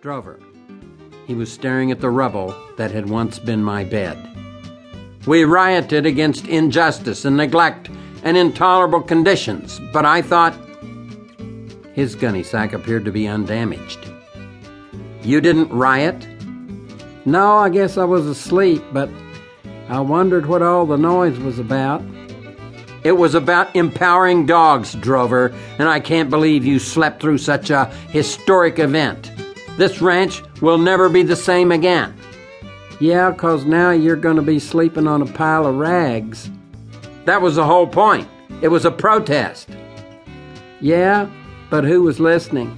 Drover. He was staring at the rubble that had once been my bed. We rioted against injustice and neglect and intolerable conditions, but I thought. His gunny sack appeared to be undamaged. You didn't riot? No, I guess I was asleep, but I wondered what all the noise was about. It was about empowering dogs, Drover, and I can't believe you slept through such a historic event. This ranch will never be the same again. Yeah, 'cause now you're going to be sleeping on a pile of rags. That was the whole point. It was a protest. Yeah, but who was listening?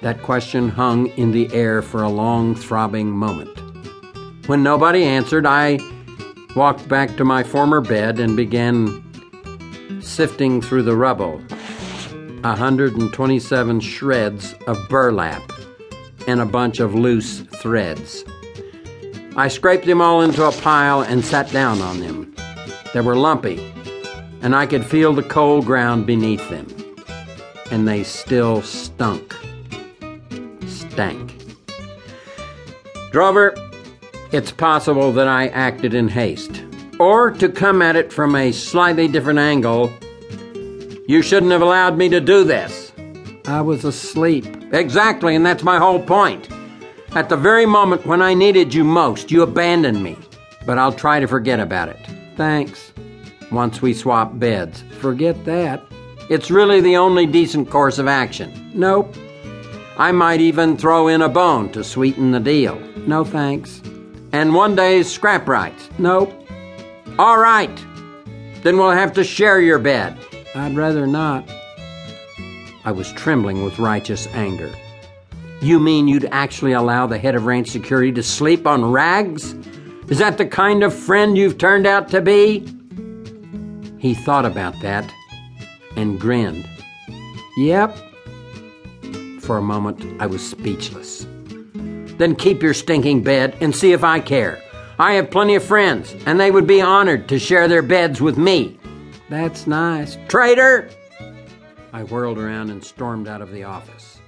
That question hung in the air for a long, throbbing moment. When nobody answered, I walked back to my former bed and began sifting through the rubble. 127 shreds of burlap and a bunch of loose threads. I scraped them all into a pile and sat down on them. They were lumpy, and I could feel the cold ground beneath them. And they still stunk. Stank. Drover, it's possible that I acted in haste. Or to come at it from a slightly different angle, you shouldn't have allowed me to do this. I was asleep. Exactly, and that's my whole point. At the very moment when I needed you most, you abandoned me. But I'll try to forget about it. Thanks. Once we swap beds. Forget that. It's really the only decent course of action. Nope. I might even throw in a bone to sweeten the deal. No thanks. And one day's scrap rights. Nope. All right. Then we'll have to share your bed. I'd rather not. I was trembling with righteous anger. You mean you'd actually allow the head of ranch security to sleep on rags? Is that the kind of friend you've turned out to be? He thought about that and grinned. Yep. For a moment, I was speechless. Then keep your stinking bed and see if I care. I have plenty of friends, and they would be honored to share their beds with me. That's nice. Traitor! I whirled around and stormed out of the office.